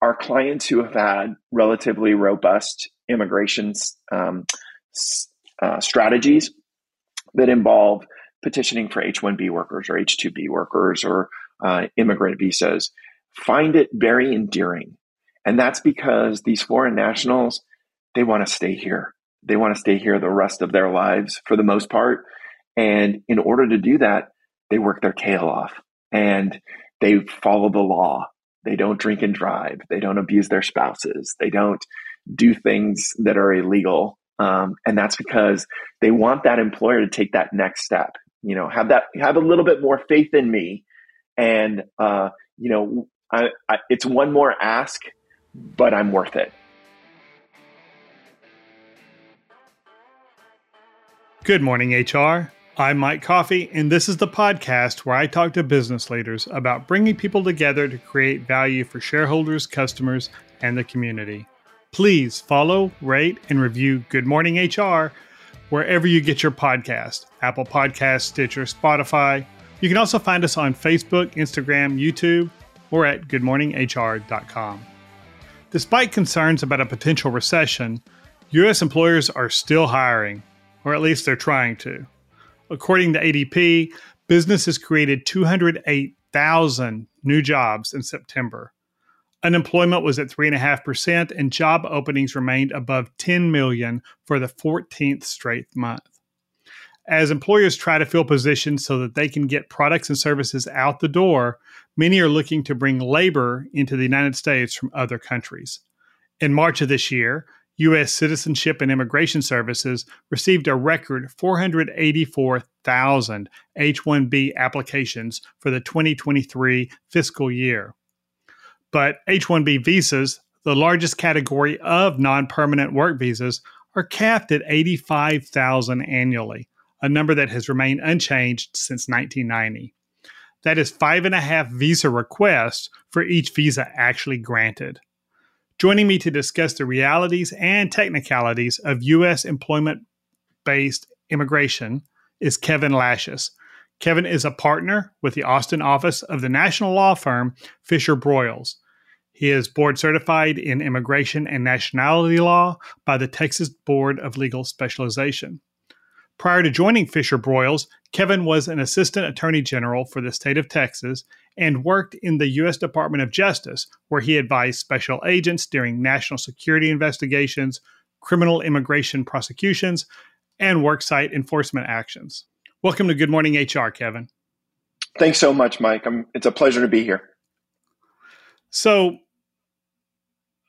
our clients who have had relatively robust immigration um, uh, strategies that involve petitioning for H 1B workers or H 2B workers or uh, immigrant visas find it very endearing. And that's because these foreign nationals, they want to stay here. They want to stay here the rest of their lives for the most part. And in order to do that, they work their tail off and they follow the law. They don't drink and drive. They don't abuse their spouses. They don't do things that are illegal. Um, and that's because they want that employer to take that next step. You know, have that have a little bit more faith in me, and uh, you know, I, I, it's one more ask, but I'm worth it. Good morning, HR. I'm Mike Coffey, and this is the podcast where I talk to business leaders about bringing people together to create value for shareholders, customers, and the community. Please follow, rate, and review Good Morning HR wherever you get your podcast Apple Podcast, Stitcher, Spotify. You can also find us on Facebook, Instagram, YouTube, or at goodmorninghr.com. Despite concerns about a potential recession, U.S. employers are still hiring, or at least they're trying to. According to ADP, businesses created 208,000 new jobs in September. Unemployment was at 3.5%, and job openings remained above 10 million for the 14th straight month. As employers try to fill positions so that they can get products and services out the door, many are looking to bring labor into the United States from other countries. In March of this year, U.S. Citizenship and Immigration Services received a record 484,000 H 1B applications for the 2023 fiscal year. But H 1B visas, the largest category of non permanent work visas, are capped at 85,000 annually, a number that has remained unchanged since 1990. That is five and a half visa requests for each visa actually granted. Joining me to discuss the realities and technicalities of U.S. employment based immigration is Kevin Lashus. Kevin is a partner with the Austin office of the national law firm FisherBroyles. He is board certified in immigration and nationality law by the Texas Board of Legal Specialization. Prior to joining FisherBroyles, Kevin was an assistant attorney general for the state of Texas and worked in the U.S. Department of Justice, where he advised special agents during national security investigations, criminal immigration prosecutions, and worksite enforcement actions. Welcome to Good Morning HR, Kevin. Thanks so much, Mike. I'm, it's a pleasure to be here. So,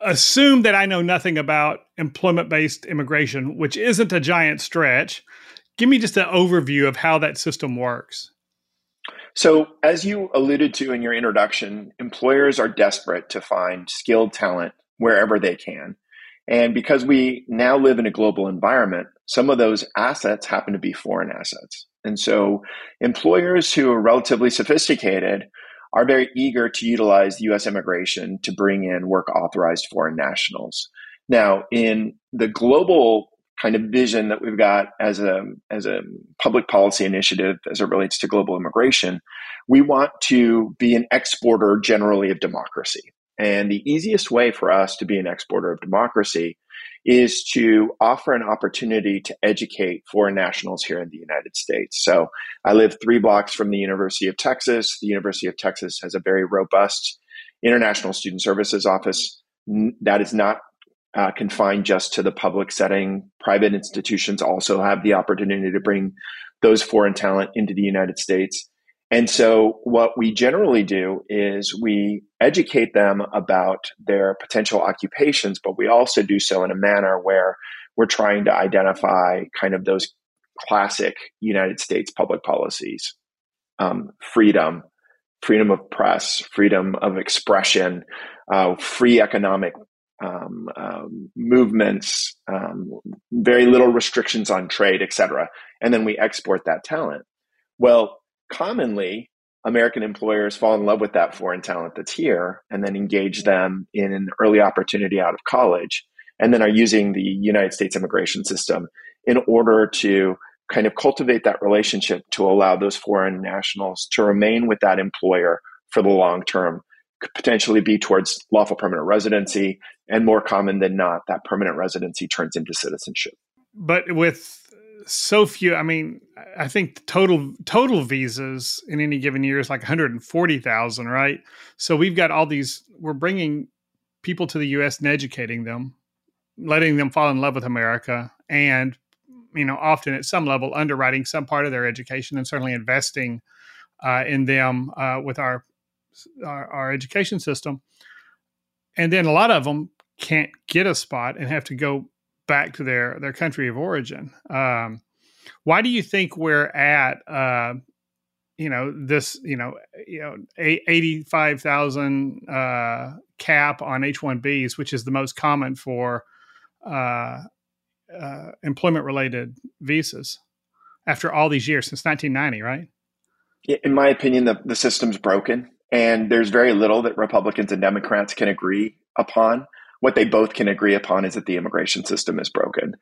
assume that I know nothing about employment based immigration, which isn't a giant stretch. Give me just an overview of how that system works. So, as you alluded to in your introduction, employers are desperate to find skilled talent wherever they can. And because we now live in a global environment, some of those assets happen to be foreign assets. And so, employers who are relatively sophisticated are very eager to utilize US immigration to bring in work authorized foreign nationals. Now, in the global kind of vision that we've got as a as a public policy initiative as it relates to global immigration, we want to be an exporter generally of democracy. And the easiest way for us to be an exporter of democracy is to offer an opportunity to educate foreign nationals here in the United States. So I live three blocks from the University of Texas. The University of Texas has a very robust international student services office that is not uh, confined just to the public setting. Private institutions also have the opportunity to bring those foreign talent into the United States. And so, what we generally do is we educate them about their potential occupations, but we also do so in a manner where we're trying to identify kind of those classic United States public policies um, freedom, freedom of press, freedom of expression, uh, free economic um, um, movements, um, very little restrictions on trade, etc. And then we export that talent. Well, commonly, American employers fall in love with that foreign talent that's here and then engage them in an early opportunity out of college and then are using the United States immigration system in order to kind of cultivate that relationship to allow those foreign nationals to remain with that employer for the long term could potentially be towards lawful permanent residency, and more common than not, that permanent residency turns into citizenship. But with so few, I mean, I think total total visas in any given year is like 140,000, right? So we've got all these. We're bringing people to the U.S. and educating them, letting them fall in love with America, and you know, often at some level underwriting some part of their education and certainly investing uh, in them uh, with our, our, our education system. And then a lot of them can't get a spot and have to go back to their their country of origin. Um, why do you think we're at uh, you know this you know you know eighty five thousand uh, cap on H one Bs, which is the most common for uh, uh, employment related visas after all these years since 1990, right? In my opinion, the, the system's broken, and there's very little that Republicans and Democrats can agree upon. What they both can agree upon is that the immigration system is broken.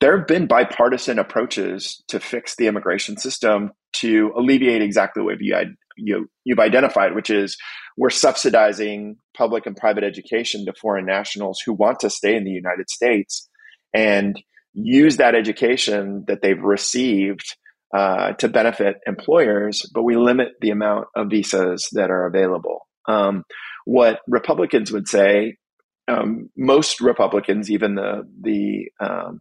There have been bipartisan approaches to fix the immigration system to alleviate exactly what you, you, you've identified, which is we're subsidizing public and private education to foreign nationals who want to stay in the United States. And use that education that they've received uh, to benefit employers, but we limit the amount of visas that are available. Um, what Republicans would say, um, most Republicans, even the the um,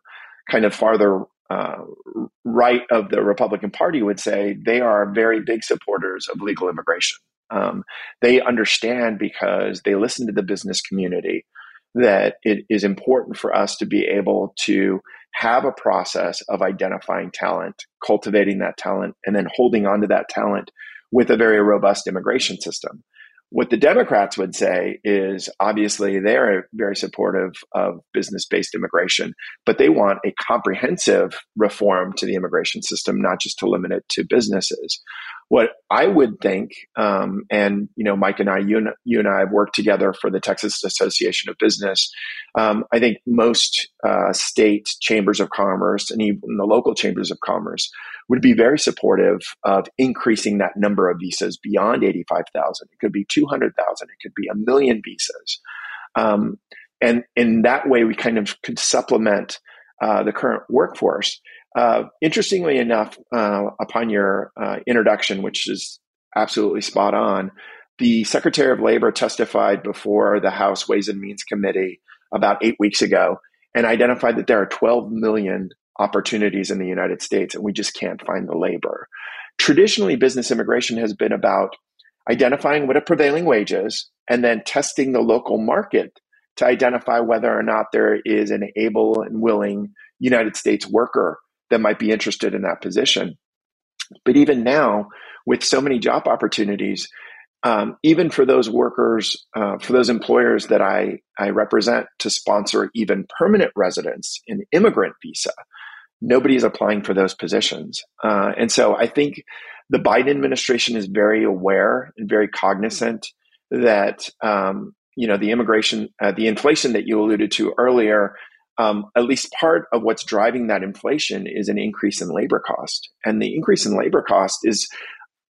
kind of farther uh, right of the Republican Party, would say they are very big supporters of legal immigration. Um, they understand because they listen to the business community that it is important for us to be able to have a process of identifying talent, cultivating that talent, and then holding on to that talent with a very robust immigration system. What the Democrats would say is obviously they're very supportive of business based immigration, but they want a comprehensive reform to the immigration system, not just to limit it to businesses. What I would think, um, and you know, Mike and I, you and, you and I have worked together for the Texas Association of Business. Um, I think most uh, state chambers of commerce and even the local chambers of commerce would be very supportive of increasing that number of visas beyond 85,000. It could be 200,000. It could be a million visas. Um, and in that way, we kind of could supplement uh, the current workforce. Uh, interestingly enough, uh, upon your uh, introduction, which is absolutely spot on, the Secretary of Labor testified before the House Ways and Means Committee about eight weeks ago and identified that there are 12 million opportunities in the United States and we just can't find the labor. Traditionally, business immigration has been about identifying what a prevailing wage is and then testing the local market to identify whether or not there is an able and willing United States worker that might be interested in that position. But even now, with so many job opportunities, um, even for those workers, uh, for those employers that I, I represent to sponsor even permanent residents in immigrant visa, nobody is applying for those positions. Uh, and so I think the Biden administration is very aware and very cognizant that um, you know the immigration, uh, the inflation that you alluded to earlier um, at least part of what's driving that inflation is an increase in labor cost. And the increase in labor cost is,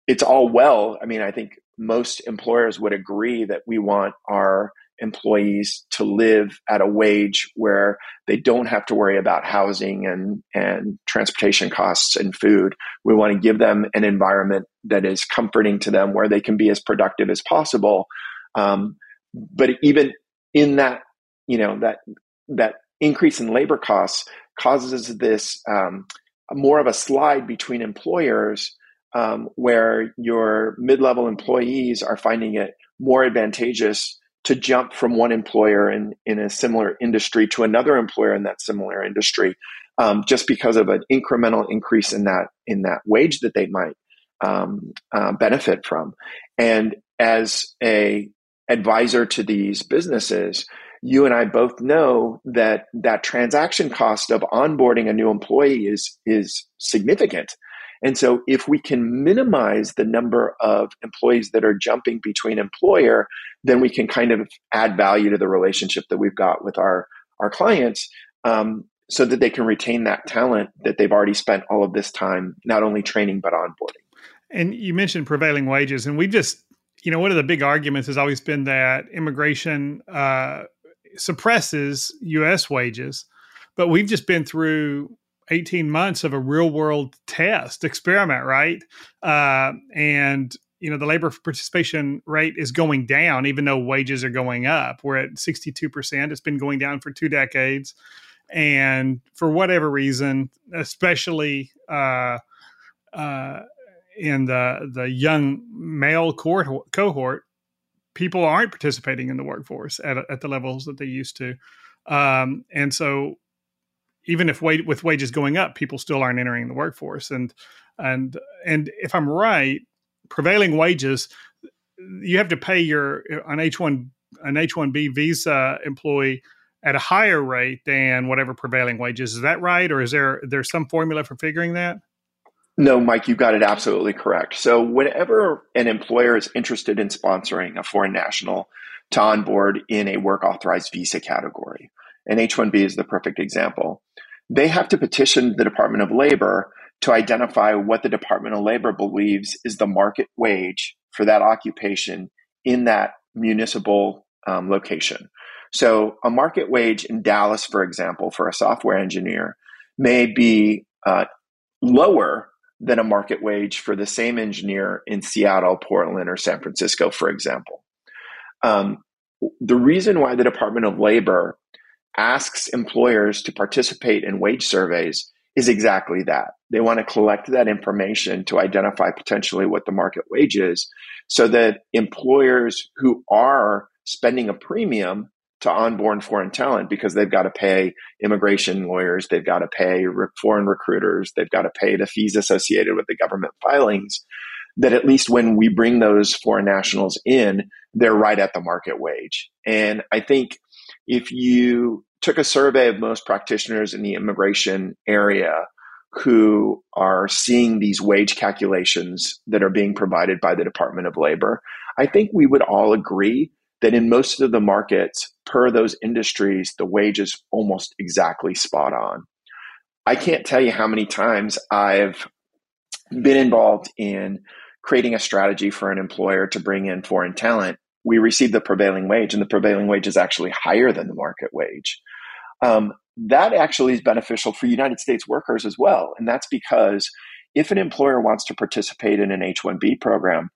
it's all well. I mean, I think most employers would agree that we want our employees to live at a wage where they don't have to worry about housing and, and transportation costs and food. We want to give them an environment that is comforting to them where they can be as productive as possible. Um, but even in that, you know, that, that increase in labor costs causes this um, more of a slide between employers um, where your mid-level employees are finding it more advantageous to jump from one employer in, in a similar industry to another employer in that similar industry um, just because of an incremental increase in that in that wage that they might um, uh, benefit from and as a advisor to these businesses you and I both know that that transaction cost of onboarding a new employee is is significant. And so if we can minimize the number of employees that are jumping between employer, then we can kind of add value to the relationship that we've got with our our clients um, so that they can retain that talent that they've already spent all of this time not only training but onboarding. And you mentioned prevailing wages, and we just you know, one of the big arguments has always been that immigration uh, suppresses U.S. wages, but we've just been through 18 months of a real world test experiment, right? Uh, and you know the labor participation rate is going down even though wages are going up. We're at 62% it's been going down for two decades. And for whatever reason especially uh, uh, in the the young male cohort, cohort people aren't participating in the workforce at, at the levels that they used to. Um, and so even if with wages going up people still aren't entering the workforce. And and and if i'm right prevailing wages you have to pay your an h1 an h1b visa employee at a higher rate than whatever prevailing wages. Is that right? Or is there there's some formula for figuring that? No, Mike, you got it absolutely correct. So, whenever an employer is interested in sponsoring a foreign national to onboard in a work authorized visa category, and H 1B is the perfect example, they have to petition the Department of Labor to identify what the Department of Labor believes is the market wage for that occupation in that municipal um, location. So, a market wage in Dallas, for example, for a software engineer may be uh, lower than a market wage for the same engineer in Seattle, Portland, or San Francisco, for example. Um, the reason why the Department of Labor asks employers to participate in wage surveys is exactly that. They want to collect that information to identify potentially what the market wage is so that employers who are spending a premium to onboard foreign talent because they've got to pay immigration lawyers, they've got to pay re- foreign recruiters, they've got to pay the fees associated with the government filings. That at least when we bring those foreign nationals in, they're right at the market wage. And I think if you took a survey of most practitioners in the immigration area who are seeing these wage calculations that are being provided by the Department of Labor, I think we would all agree that in most of the markets per those industries, the wage is almost exactly spot on. I can't tell you how many times I've been involved in creating a strategy for an employer to bring in foreign talent. We receive the prevailing wage, and the prevailing wage is actually higher than the market wage. Um, that actually is beneficial for United States workers as well. And that's because if an employer wants to participate in an H 1B program,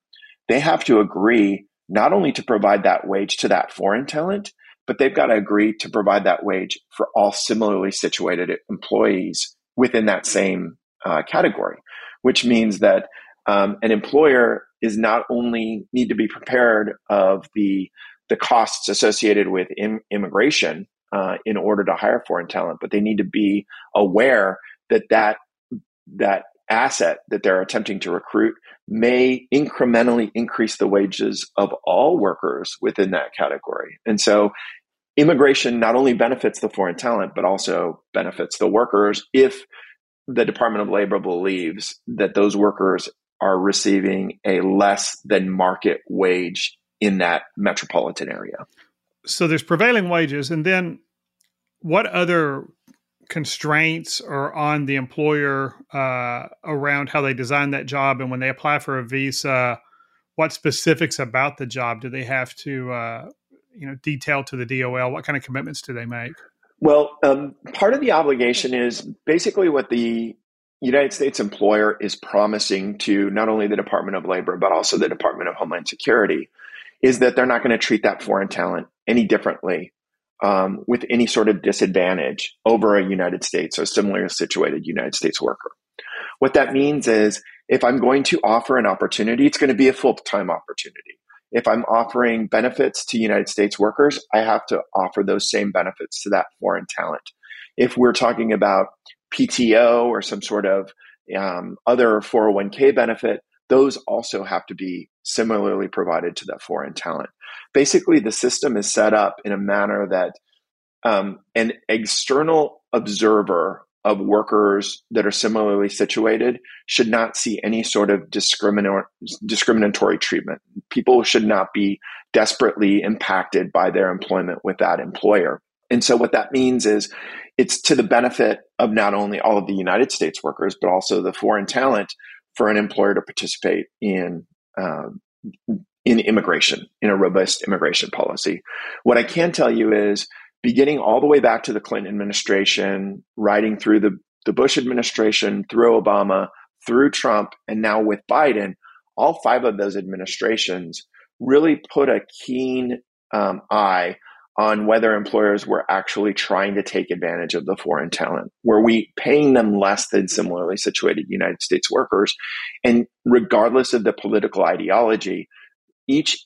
they have to agree not only to provide that wage to that foreign talent, but they've got to agree to provide that wage for all similarly situated employees within that same uh, category, which means that um, an employer is not only need to be prepared of the the costs associated with Im- immigration uh, in order to hire foreign talent, but they need to be aware that that that asset that they're attempting to recruit may incrementally increase the wages of all workers within that category. And so immigration not only benefits the foreign talent, but also benefits the workers if the Department of Labor believes that those workers are receiving a less than market wage in that metropolitan area. So there's prevailing wages. And then what other constraints are on the employer uh, around how they design that job and when they apply for a visa what specifics about the job do they have to uh, you know detail to the dol what kind of commitments do they make well um, part of the obligation is basically what the united states employer is promising to not only the department of labor but also the department of homeland security is that they're not going to treat that foreign talent any differently um, with any sort of disadvantage over a United States or similarly situated United States worker. What that means is if I'm going to offer an opportunity, it's going to be a full time opportunity. If I'm offering benefits to United States workers, I have to offer those same benefits to that foreign talent. If we're talking about PTO or some sort of um, other 401k benefit, those also have to be similarly provided to that foreign talent. Basically, the system is set up in a manner that um, an external observer of workers that are similarly situated should not see any sort of discriminatory, discriminatory treatment. People should not be desperately impacted by their employment with that employer. And so, what that means is it's to the benefit of not only all of the United States workers, but also the foreign talent for an employer to participate in um, in immigration, in a robust immigration policy. What I can tell you is beginning all the way back to the Clinton administration, riding through the, the Bush administration, through Obama, through Trump, and now with Biden, all five of those administrations really put a keen um, eye on whether employers were actually trying to take advantage of the foreign talent. Were we paying them less than similarly situated United States workers? And regardless of the political ideology, each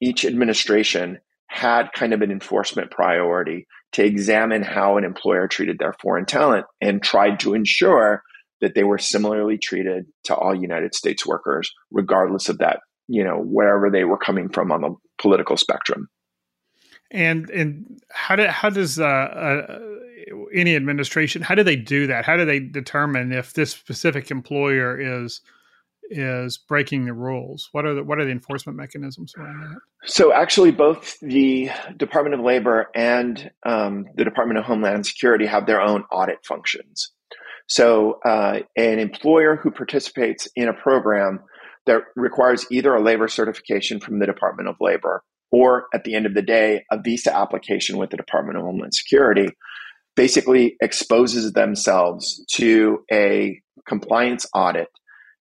each administration had kind of an enforcement priority to examine how an employer treated their foreign talent and tried to ensure that they were similarly treated to all United States workers, regardless of that, you know, wherever they were coming from on the political spectrum. And and how do how does uh, uh, any administration how do they do that? How do they determine if this specific employer is is breaking the rules? What are the what are the enforcement mechanisms around that? So actually, both the Department of Labor and um, the Department of Homeland Security have their own audit functions. So uh, an employer who participates in a program that requires either a labor certification from the Department of Labor or at the end of the day, a visa application with the Department of Homeland Security basically exposes themselves to a compliance audit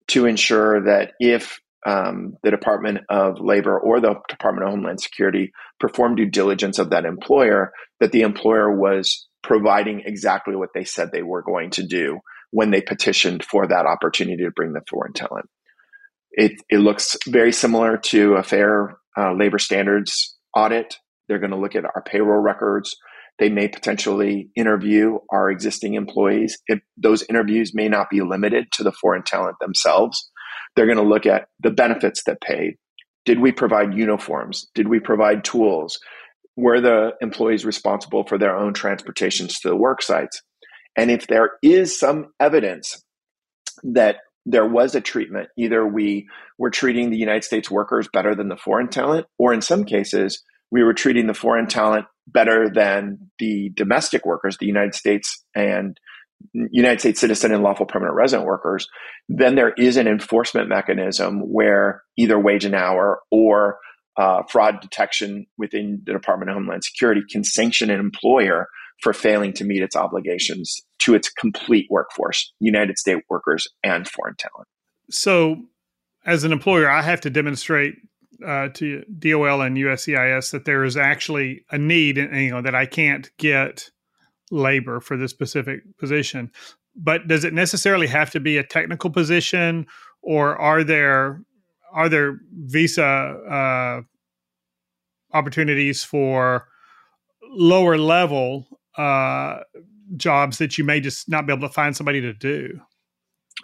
to ensure that if um, the Department of Labor or the Department of Homeland Security performed due diligence of that employer, that the employer was providing exactly what they said they were going to do when they petitioned for that opportunity to bring the foreign talent. It, it looks very similar to a fair uh, labor standards audit. They're going to look at our payroll records. They may potentially interview our existing employees. Those interviews may not be limited to the foreign talent themselves, they're going to look at the benefits that paid. Did we provide uniforms? Did we provide tools? Were the employees responsible for their own transportations to the work sites? And if there is some evidence that there was a treatment. Either we were treating the United States workers better than the foreign talent, or in some cases, we were treating the foreign talent better than the domestic workers, the United States and United States citizen and lawful permanent resident workers, then there is an enforcement mechanism where either wage and hour or uh, fraud detection within the Department of Homeland Security can sanction an employer for failing to meet its obligations to its complete workforce, United States workers and foreign talent. So, as an employer, I have to demonstrate uh, to DOL and USCIS that there is actually a need, and you know that I can't get labor for this specific position. But does it necessarily have to be a technical position, or are there are there visa uh, opportunities for lower level uh, jobs that you may just not be able to find somebody to do?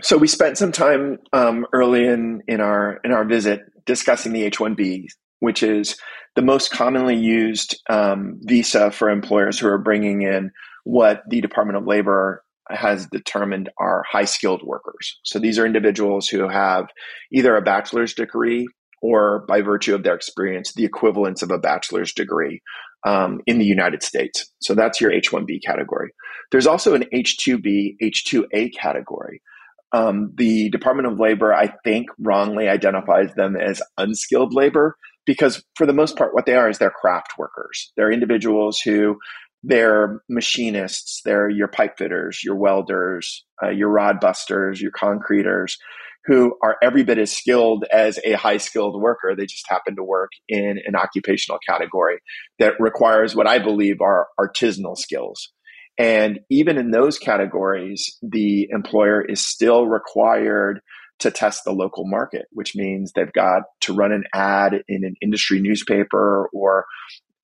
So we spent some time um, early in in our in our visit discussing the H one B, which is the most commonly used um, visa for employers who are bringing in what the Department of Labor has determined are high skilled workers. So these are individuals who have either a bachelor's degree or by virtue of their experience, the equivalence of a bachelor's degree um, in the United States. So that's your H 1B category. There's also an H 2B, H 2A category. Um, the Department of Labor, I think, wrongly identifies them as unskilled labor because, for the most part, what they are is they're craft workers. They're individuals who they're machinists, they're your pipe fitters, your welders, uh, your rod busters, your concreters, who are every bit as skilled as a high skilled worker. They just happen to work in an occupational category that requires what I believe are artisanal skills. And even in those categories, the employer is still required to test the local market, which means they've got to run an ad in an industry newspaper or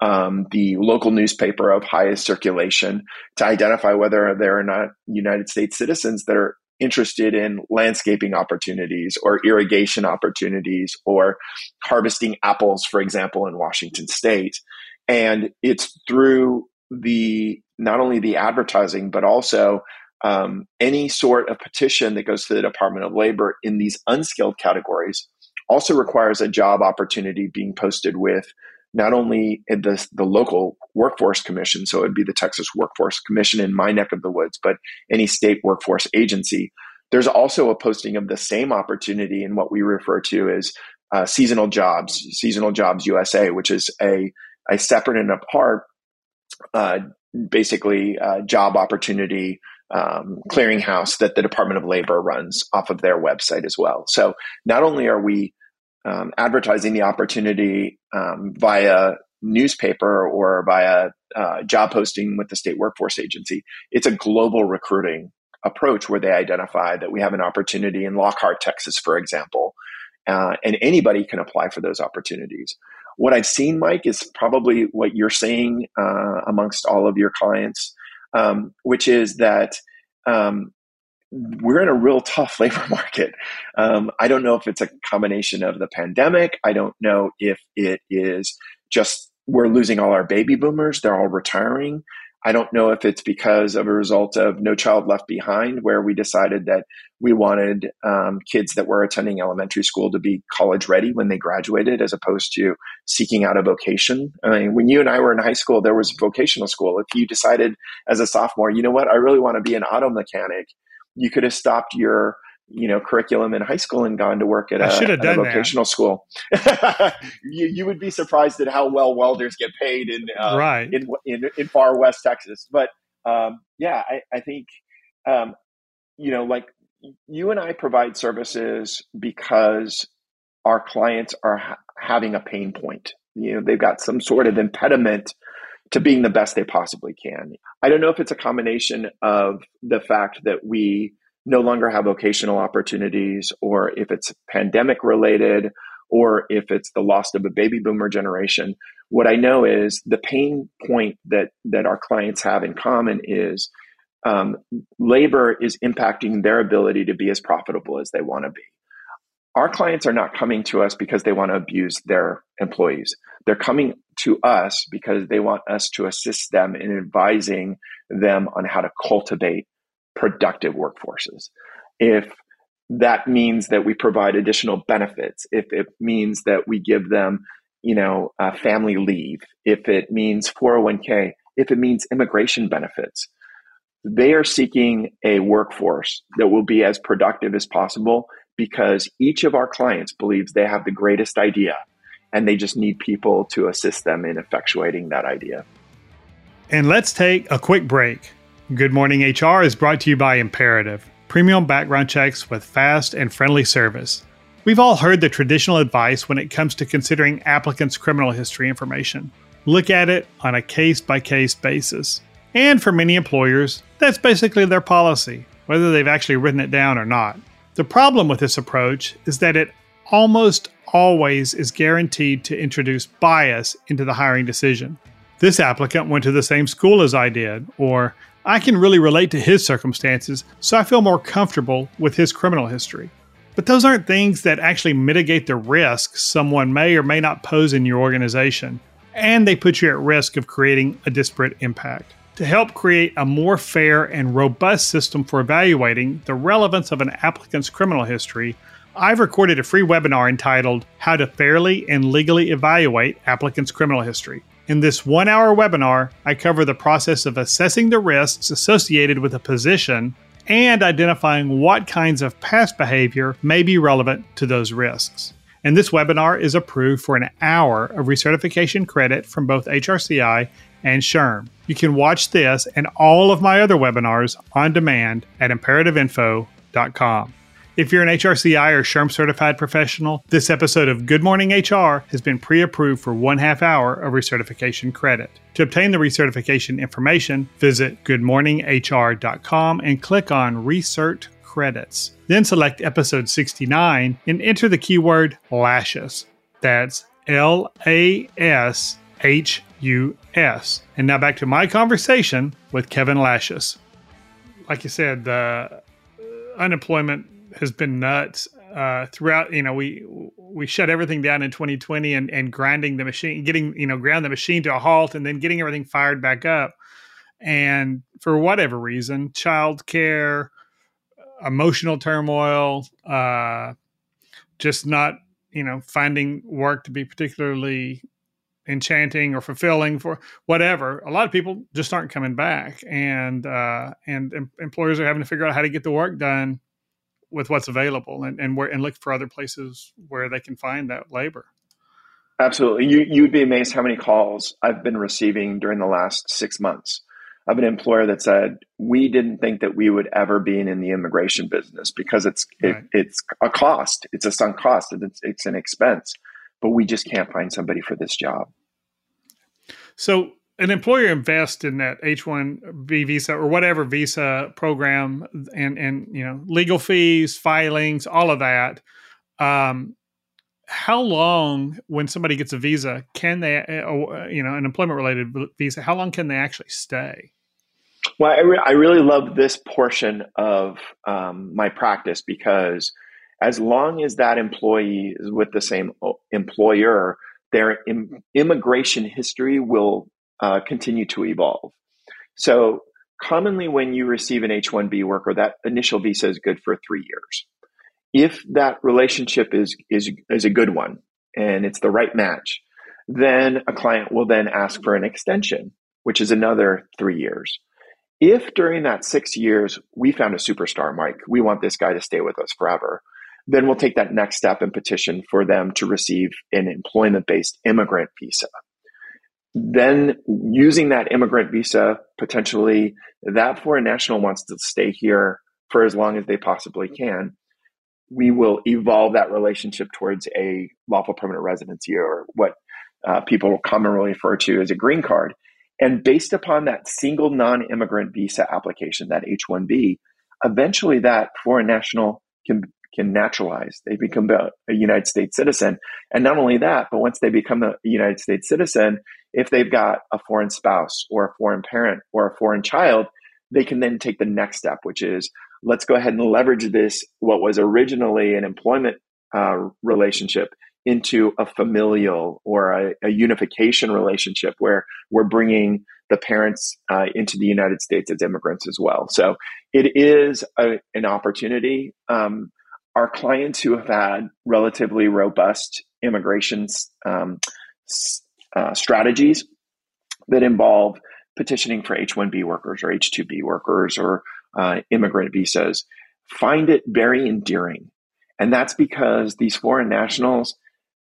um, the local newspaper of highest circulation to identify whether there are not United States citizens that are interested in landscaping opportunities or irrigation opportunities or harvesting apples, for example, in Washington state. And it's through the not only the advertising, but also um, any sort of petition that goes to the Department of Labor in these unskilled categories also requires a job opportunity being posted with not only the, the local workforce commission, so it'd be the Texas Workforce Commission in my neck of the woods, but any state workforce agency. There's also a posting of the same opportunity in what we refer to as uh, seasonal jobs, seasonal jobs USA, which is a a separate and apart, uh, basically uh, job opportunity um, clearinghouse that the Department of Labor runs off of their website as well. So not only are we um, advertising the opportunity um, via newspaper or via uh, job posting with the state workforce agency, it's a global recruiting approach where they identify that we have an opportunity in Lockhart, Texas, for example, uh, and anybody can apply for those opportunities. What I've seen, Mike, is probably what you're saying uh, amongst all of your clients, um, which is that um, we're in a real tough labor market. Um, I don't know if it's a combination of the pandemic. I don't know if it is just we're losing all our baby boomers, they're all retiring. I don't know if it's because of a result of No Child Left Behind, where we decided that we wanted um, kids that were attending elementary school to be college ready when they graduated, as opposed to seeking out a vocation. I mean, when you and I were in high school, there was vocational school. If you decided as a sophomore, you know what, I really want to be an auto mechanic, you could have stopped your you know curriculum in high school and gone to work at, a, at a, vocational that. school. you, you would be surprised at how well welders get paid in uh, right in, in, in far west Texas. But um, yeah, I, I think um, you know like you and I provide services because our clients are ha- having a pain point. You know, they've got some sort of impediment to being the best they possibly can. I don't know if it's a combination of the fact that we no longer have vocational opportunities or if it's pandemic related or if it's the loss of a baby boomer generation. What I know is the pain point that that our clients have in common is um, labor is impacting their ability to be as profitable as they want to be. Our clients are not coming to us because they want to abuse their employees. They're coming to us because they want us to assist them in advising them on how to cultivate productive workforces. If that means that we provide additional benefits, if it means that we give them, you know, uh, family leave, if it means 401k, if it means immigration benefits, they are seeking a workforce that will be as productive as possible because each of our clients believes they have the greatest idea and they just need people to assist them in effectuating that idea. And let's take a quick break. Good Morning HR is brought to you by Imperative, premium background checks with fast and friendly service. We've all heard the traditional advice when it comes to considering applicants' criminal history information. Look at it on a case by case basis. And for many employers, that's basically their policy, whether they've actually written it down or not. The problem with this approach is that it almost always is guaranteed to introduce bias into the hiring decision. This applicant went to the same school as I did, or I can really relate to his circumstances, so I feel more comfortable with his criminal history. But those aren't things that actually mitigate the risk someone may or may not pose in your organization, and they put you at risk of creating a disparate impact. To help create a more fair and robust system for evaluating the relevance of an applicant's criminal history, I've recorded a free webinar entitled How to Fairly and Legally Evaluate Applicants' Criminal History. In this one hour webinar, I cover the process of assessing the risks associated with a position and identifying what kinds of past behavior may be relevant to those risks. And this webinar is approved for an hour of recertification credit from both HRCI and SHRM. You can watch this and all of my other webinars on demand at imperativeinfo.com. If you're an HRCI or SHRM certified professional, this episode of Good Morning HR has been pre approved for one half hour of recertification credit. To obtain the recertification information, visit goodmorninghr.com and click on Recert Credits. Then select episode 69 and enter the keyword lashus. That's L A S H U S. And now back to my conversation with Kevin Lashus. Like you said, the unemployment has been nuts uh, throughout. You know, we we shut everything down in 2020 and and grinding the machine, getting you know ground the machine to a halt, and then getting everything fired back up. And for whatever reason, childcare, emotional turmoil, uh, just not you know finding work to be particularly enchanting or fulfilling for whatever a lot of people just aren't coming back and uh, and em- employers are having to figure out how to get the work done with what's available and, and where and look for other places where they can find that labor. Absolutely. You you'd be amazed how many calls I've been receiving during the last six months of an employer that said we didn't think that we would ever be in, in the immigration business because it's right. it, it's a cost, it's a sunk cost, it's it's an expense, but we just can't find somebody for this job. So an employer invests in that H-1B visa or whatever visa program and, and, you know, legal fees, filings, all of that. Um, how long, when somebody gets a visa, can they, uh, you know, an employment related visa, how long can they actually stay? Well, I, re- I really love this portion of um, my practice because as long as that employee is with the same employer, their Im- immigration history will uh, continue to evolve. So, commonly, when you receive an H 1B worker, that initial visa is good for three years. If that relationship is, is, is a good one and it's the right match, then a client will then ask for an extension, which is another three years. If during that six years we found a superstar, Mike, we want this guy to stay with us forever, then we'll take that next step and petition for them to receive an employment based immigrant visa then using that immigrant visa, potentially that foreign national wants to stay here for as long as they possibly can. We will evolve that relationship towards a lawful permanent residency or what uh, people commonly refer to as a green card. And based upon that single non immigrant visa application, that H 1B, eventually that foreign national can can naturalize. They become a, a, United States citizen. And not only that, but once they become a United States citizen, if they've got a foreign spouse or a foreign parent or a foreign child, they can then take the next step, which is let's go ahead and leverage this, what was originally an employment uh, relationship, into a familial or a, a, unification relationship where we're bringing the parents uh, into the United States as immigrants as well. So it is a, an opportunity. Um, our clients who have had relatively robust immigration um, uh, strategies that involve petitioning for H 1B workers or H 2B workers or uh, immigrant visas find it very endearing. And that's because these foreign nationals,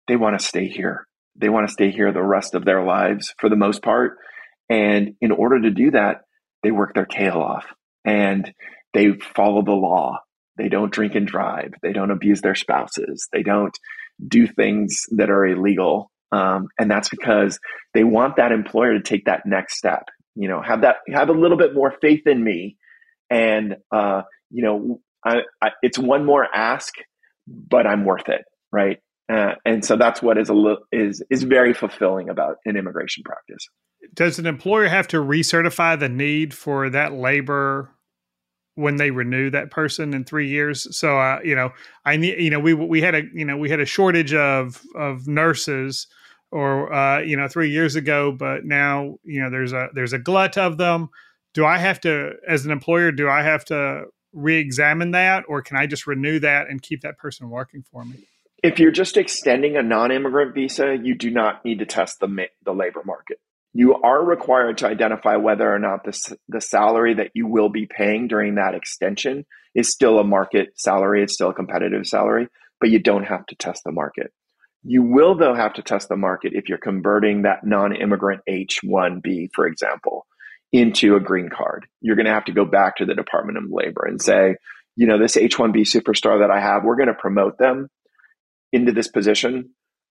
they want to stay here. They want to stay here the rest of their lives for the most part. And in order to do that, they work their tail off and they follow the law they don't drink and drive. They don't abuse their spouses. They don't do things that are illegal. Um, and that's because they want that employer to take that next step. You know, have that have a little bit more faith in me, and uh, you know, I, I, it's one more ask, but I'm worth it, right? Uh, and so that's what is a li- is is very fulfilling about an immigration practice. Does an employer have to recertify the need for that labor when they renew that person in three years. So, uh, you know, I need, you know, we we had a, you know, we had a shortage of of nurses, or uh, you know, three years ago, but now, you know, there's a there's a glut of them. Do I have to, as an employer, do I have to re-examine that, or can I just renew that and keep that person working for me? If you're just extending a non-immigrant visa, you do not need to test the the labor market you are required to identify whether or not the, the salary that you will be paying during that extension is still a market salary, it's still a competitive salary, but you don't have to test the market. You will, though, have to test the market if you're converting that non immigrant H 1B, for example, into a green card. You're going to have to go back to the Department of Labor and say, you know, this H 1B superstar that I have, we're going to promote them into this position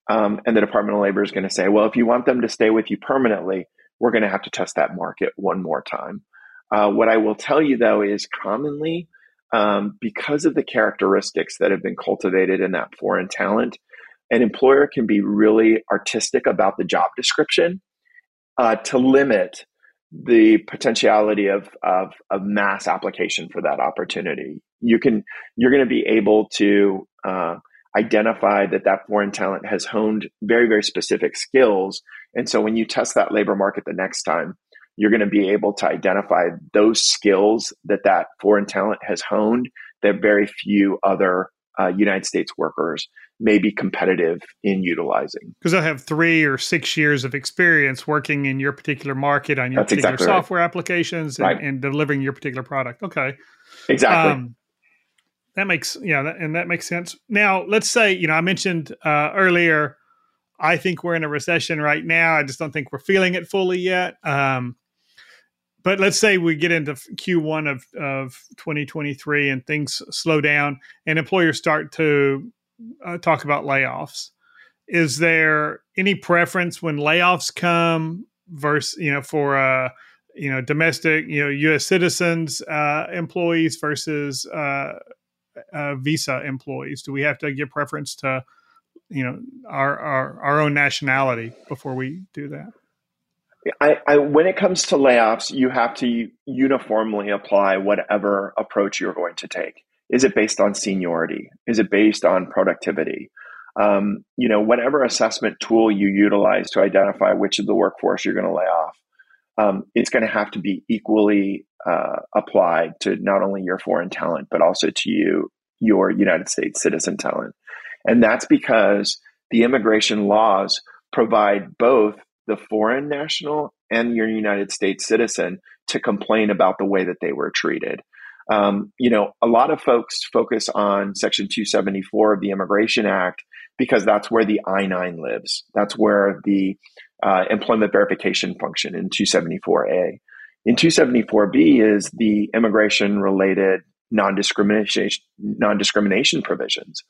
um, and the Department of Labor is going to say, well, if you want them to stay with you permanently, we're going to have to test that market one more time. Uh, what I will tell you, though, is commonly um, because of the characteristics that have been cultivated in that foreign talent, an employer can be really artistic about the job description uh, to limit the potentiality of, of, of mass application for that opportunity. You can you're going to be able to uh, identify that that foreign talent has honed very, very specific skills. And so when you test that labor market the next time, you're going to be able to identify those skills that that foreign talent has honed that very few other uh, United States workers may be competitive in utilizing. Because I have three or six years of experience working in your particular market on your That's particular exactly software right. applications and, right. and, delivering your particular product. Okay. Exactly. Um, That makes yeah, that, and that makes sense. Now, let's say you know I mentioned uh, earlier. I think we're in a recession right now. I just don't think we're feeling it fully yet. Um, but let's say we get into Q1 of, of 2023 and things slow down and employers start to uh, talk about layoffs. Is there any preference when layoffs come versus, you know, for, uh, you know, domestic, you know, U.S. citizens, uh, employees versus uh, visa employees? Do we have to give preference to, you know, our, our, our own nationality before we do that? I, I, when it comes to layoffs, you have to uniformly apply whatever approach you're going to take. Is it based on seniority? Is it based on productivity? Um, you know, whatever assessment tool you utilize to identify which of the workforce you're going to lay off, um, it's going to have to be equally uh, applied to not only your foreign talent but also to you, your United States citizen talent, and that's because the immigration laws provide both the foreign national and your United States citizen to complain about the way that they were treated. Um, you know, a lot of folks focus on Section 274 of the Immigration Act because that's where the I 9 lives. That's where the uh, employment verification function in 274A. In 274B is the immigration related non discrimination provisions.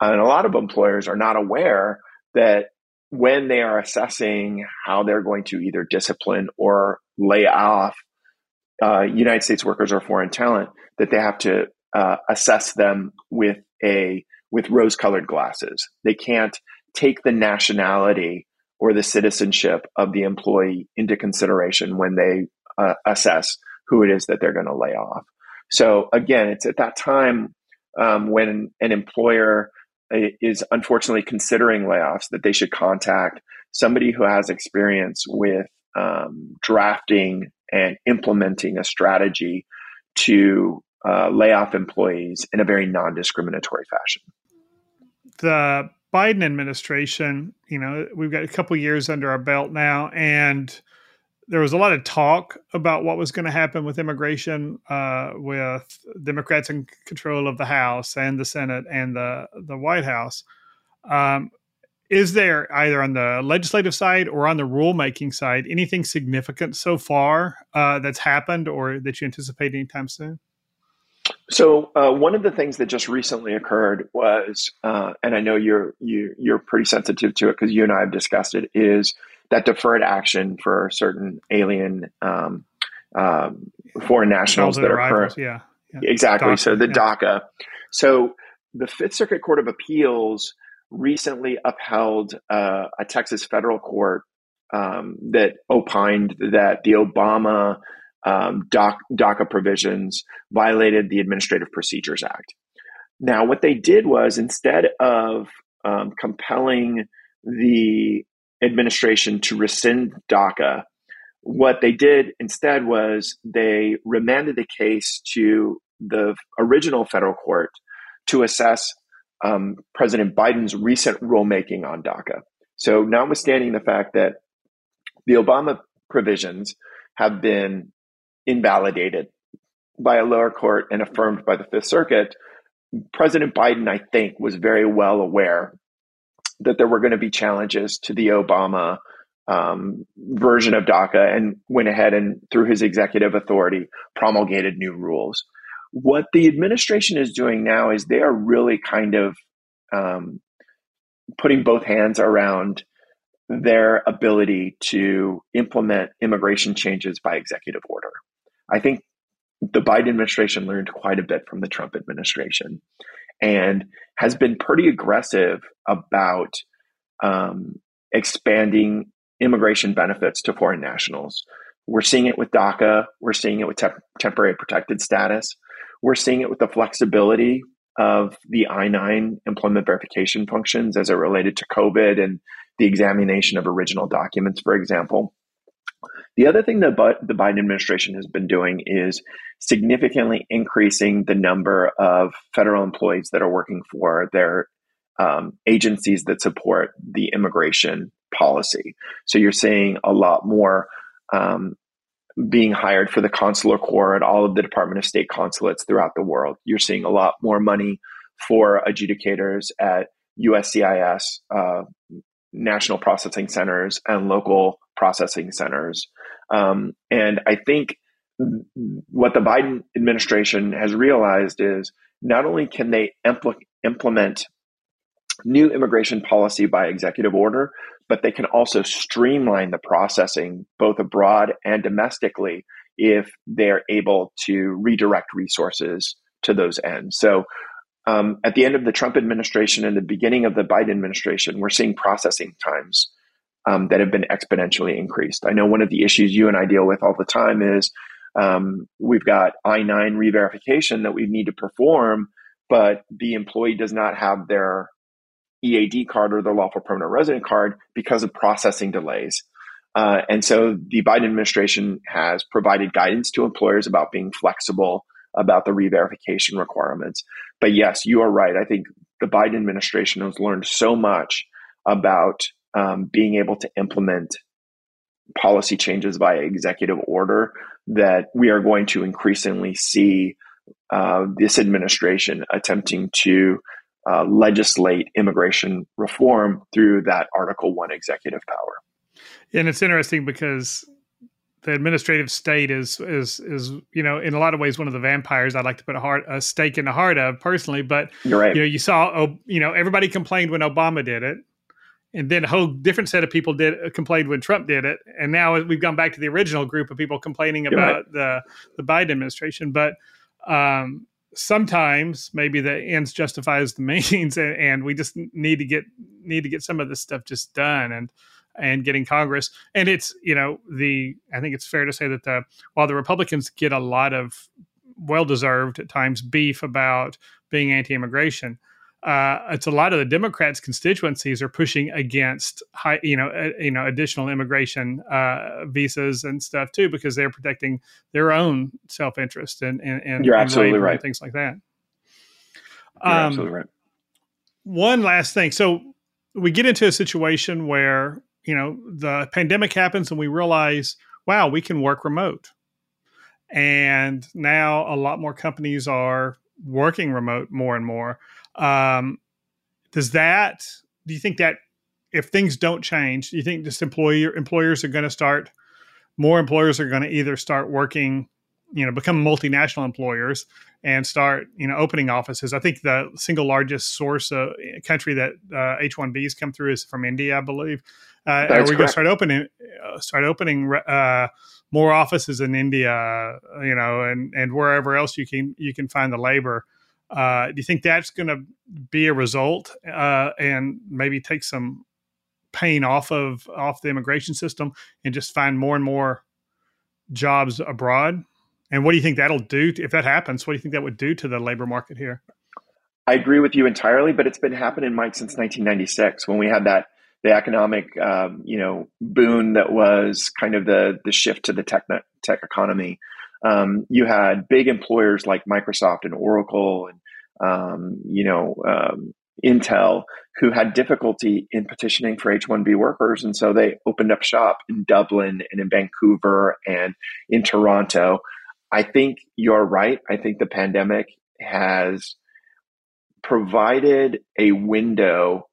And a lot of employers are not aware that when they are assessing how they're going to either discipline or lay off uh, United States workers or foreign talent, that they have to uh, assess them with a with rose-colored glasses. They can't take the nationality or the citizenship of the employee into consideration when they uh, assess who it is that they're going to lay off. So again, it's at that time um, when an employer is unfortunately considering layoffs, that they should contact somebody who has experience with um, drafting and implementing a strategy to uh, lay off employees in a very non discriminatory fashion. The Biden administration, you know, we've got a couple years under our belt now, and there was a lot of talk about what was going to happen with immigration, uh, with Democrats in control of the House and the Senate and the the White House. Um, is there either on the legislative side or on the rulemaking side anything significant so far uh, that's happened or that you anticipate anytime soon? So uh, one of the things that just recently occurred was, uh, and I know you're you, are you are pretty sensitive to it because you and I have discussed it, is that deferred action for certain alien um, um, foreign nationals that are current. Yeah, yeah. exactly. DACA, so the yeah. DACA. So the Fifth Circuit Court of Appeals recently upheld uh, a Texas federal court um, that opined that the Obama um, DACA provisions violated the Administrative Procedures Act. Now, what they did was instead of um, compelling the administration to rescind DACA. What they did instead was they remanded the case to the original federal court to assess um, President Biden's recent rulemaking on DACA. So, notwithstanding the fact that the Obama provisions have been invalidated by a lower court and affirmed by the Fifth Circuit, President Biden, I think, was very well aware that there were going to be challenges to the Obama um, version of DACA and went ahead and, through his executive authority, promulgated new rules. What the administration is doing now is they are really kind of um, putting both hands around their ability to implement immigration changes by executive order. I think the Biden administration learned quite a bit from the Trump administration and has been pretty aggressive about um, expanding immigration benefits to foreign nationals. We're seeing it with DACA. We're seeing it with te- temporary protected status. We're seeing it with the flexibility of the I 9 employment verification functions as it related to COVID and the examination of original documents, for example. The other thing that the Biden administration has been doing is significantly increasing the number of federal employees that are working for their um, agencies that support the immigration policy. So you're seeing a lot more um, being hired for the consular corps at all of the Department of State consulates throughout the world. You're seeing a lot more money for adjudicators at USCIS, uh, national processing centers, and local processing centers. Um, and I think what the Biden administration has realized is not only can they impl- implement new immigration policy by executive order, but they can also streamline the processing both abroad and domestically if they're able to redirect resources to those ends. So, um, at the end of the Trump administration and the beginning of the Biden administration, we're seeing processing times um, that have been exponentially increased. I know one of the issues you and I deal with all the time is um, we've got I 9 re-verification that we need to perform, but the employee does not have their EAD card or their lawful permanent resident card because of processing delays. Uh, and so the Biden administration has provided guidance to employers about being flexible about the re-verification requirements. But yes, you are right. I think the Biden administration has learned so much about um, being able to implement policy changes via executive order that we are going to increasingly see uh, this administration attempting to uh, legislate immigration reform through that Article 1 executive power. And it's interesting because the administrative state is is is you know in a lot of ways one of the vampires I'd like to put a heart a stake in the heart of personally. But you're right. You know, you saw oh, you know everybody complained when Obama did it, and then a whole different set of people did uh, complained when Trump did it, and now we've gone back to the original group of people complaining about right. the the Biden administration. But um, sometimes maybe the ends justifies the means, and, and, we just need to get need to get some of this stuff just done and and getting Congress. And it's you know the I think it's fair to say that the while the Republicans get a lot of well deserved at times beef about being anti-immigration uh, it's a lot of the Democrats' constituencies are pushing against high, you know, uh, you know, additional immigration uh, visas and stuff too, because they're protecting their own self interest and and, and you're absolutely right, things like that. You're um, absolutely right. One last thing, so we get into a situation where you know the pandemic happens and we realize, wow, we can work remote, and now a lot more companies are working remote more and more. Um, does that? Do you think that if things don't change, do you think just employer employers are going to start? More employers are going to either start working, you know, become multinational employers and start, you know, opening offices. I think the single largest source of country that uh, H one Bs come through is from India, I believe. Uh, are we going to start opening uh, start opening uh, more offices in India, you know, and and wherever else you can you can find the labor? Uh, do you think that's going to be a result uh, and maybe take some pain off of off the immigration system and just find more and more jobs abroad? And what do you think that'll do to, if that happens? What do you think that would do to the labor market here? I agree with you entirely, but it's been happening, Mike, since 1996 when we had that the economic um, you know boon that was kind of the the shift to the tech tech economy um, you had big employers like Microsoft and Oracle and um, you know um, Intel who had difficulty in petitioning for H-1B workers, and so they opened up shop in Dublin and in Vancouver and in Toronto. I think you're right. I think the pandemic has provided a window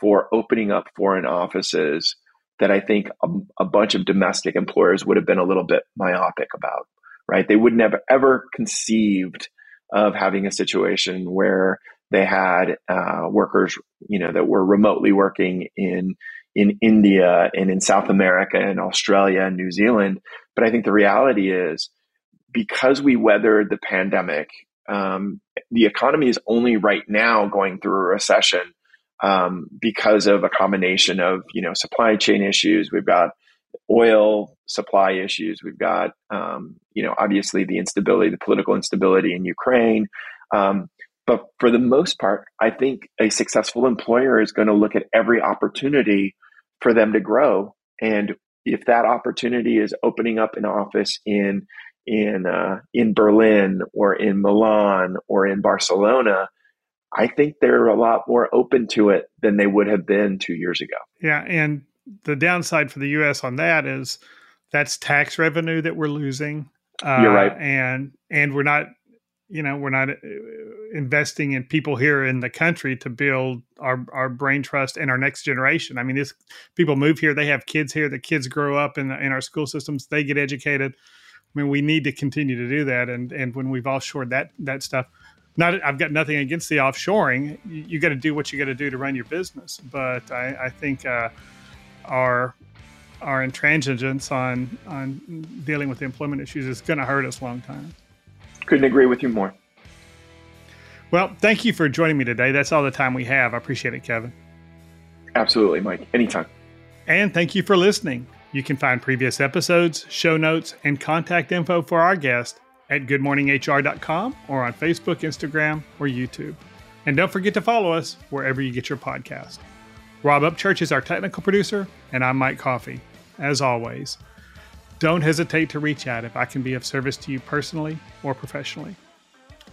for opening up foreign offices that I think a, a bunch of domestic employers would have been a little bit myopic about right? They wouldn't have ever conceived of having a situation where they had uh, workers, you know, that were remotely working in in India and in South America and Australia and New Zealand. But I think the reality is because we weathered the pandemic, um, the economy is only right now going through a recession um, because of a combination of you know supply chain issues. We've got oil supply issues. We've got, um, you know, obviously the instability, the political instability in Ukraine. Um, but for the most part, I think a successful employer is going to look at every opportunity for them to grow. And if that opportunity is opening up an office in in uh, in Berlin or in Milan or in Barcelona, I think they're a lot more open to it than they would have been two years ago. Yeah, and the downside for the U.S. on that is that's tax revenue that we're losing. Uh, You're right, and and we're not, you know, we're not uh, investing in people here in the country to build our our brain trust and our next generation. I mean, this people move here, they have kids here. The kids grow up in the, in our school systems, they get educated. I mean, we need to continue to do that, and and when we've offshored that that stuff, not I've got nothing against the offshoring. You, you got to do what you got to do to run your business, but I, I think uh, our our intransigence on on dealing with the employment issues is going to hurt us long time. Couldn't agree with you more. Well, thank you for joining me today. That's all the time we have. I appreciate it, Kevin. Absolutely, Mike. Anytime. And thank you for listening. You can find previous episodes, show notes, and contact info for our guest at goodmorninghr.com or on Facebook, Instagram, or YouTube. And don't forget to follow us wherever you get your podcast. Rob Upchurch is our technical producer, and I'm Mike Coffey. As always, don't hesitate to reach out if I can be of service to you personally or professionally.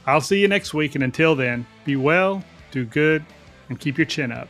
I'll see you next week, and until then, be well, do good, and keep your chin up.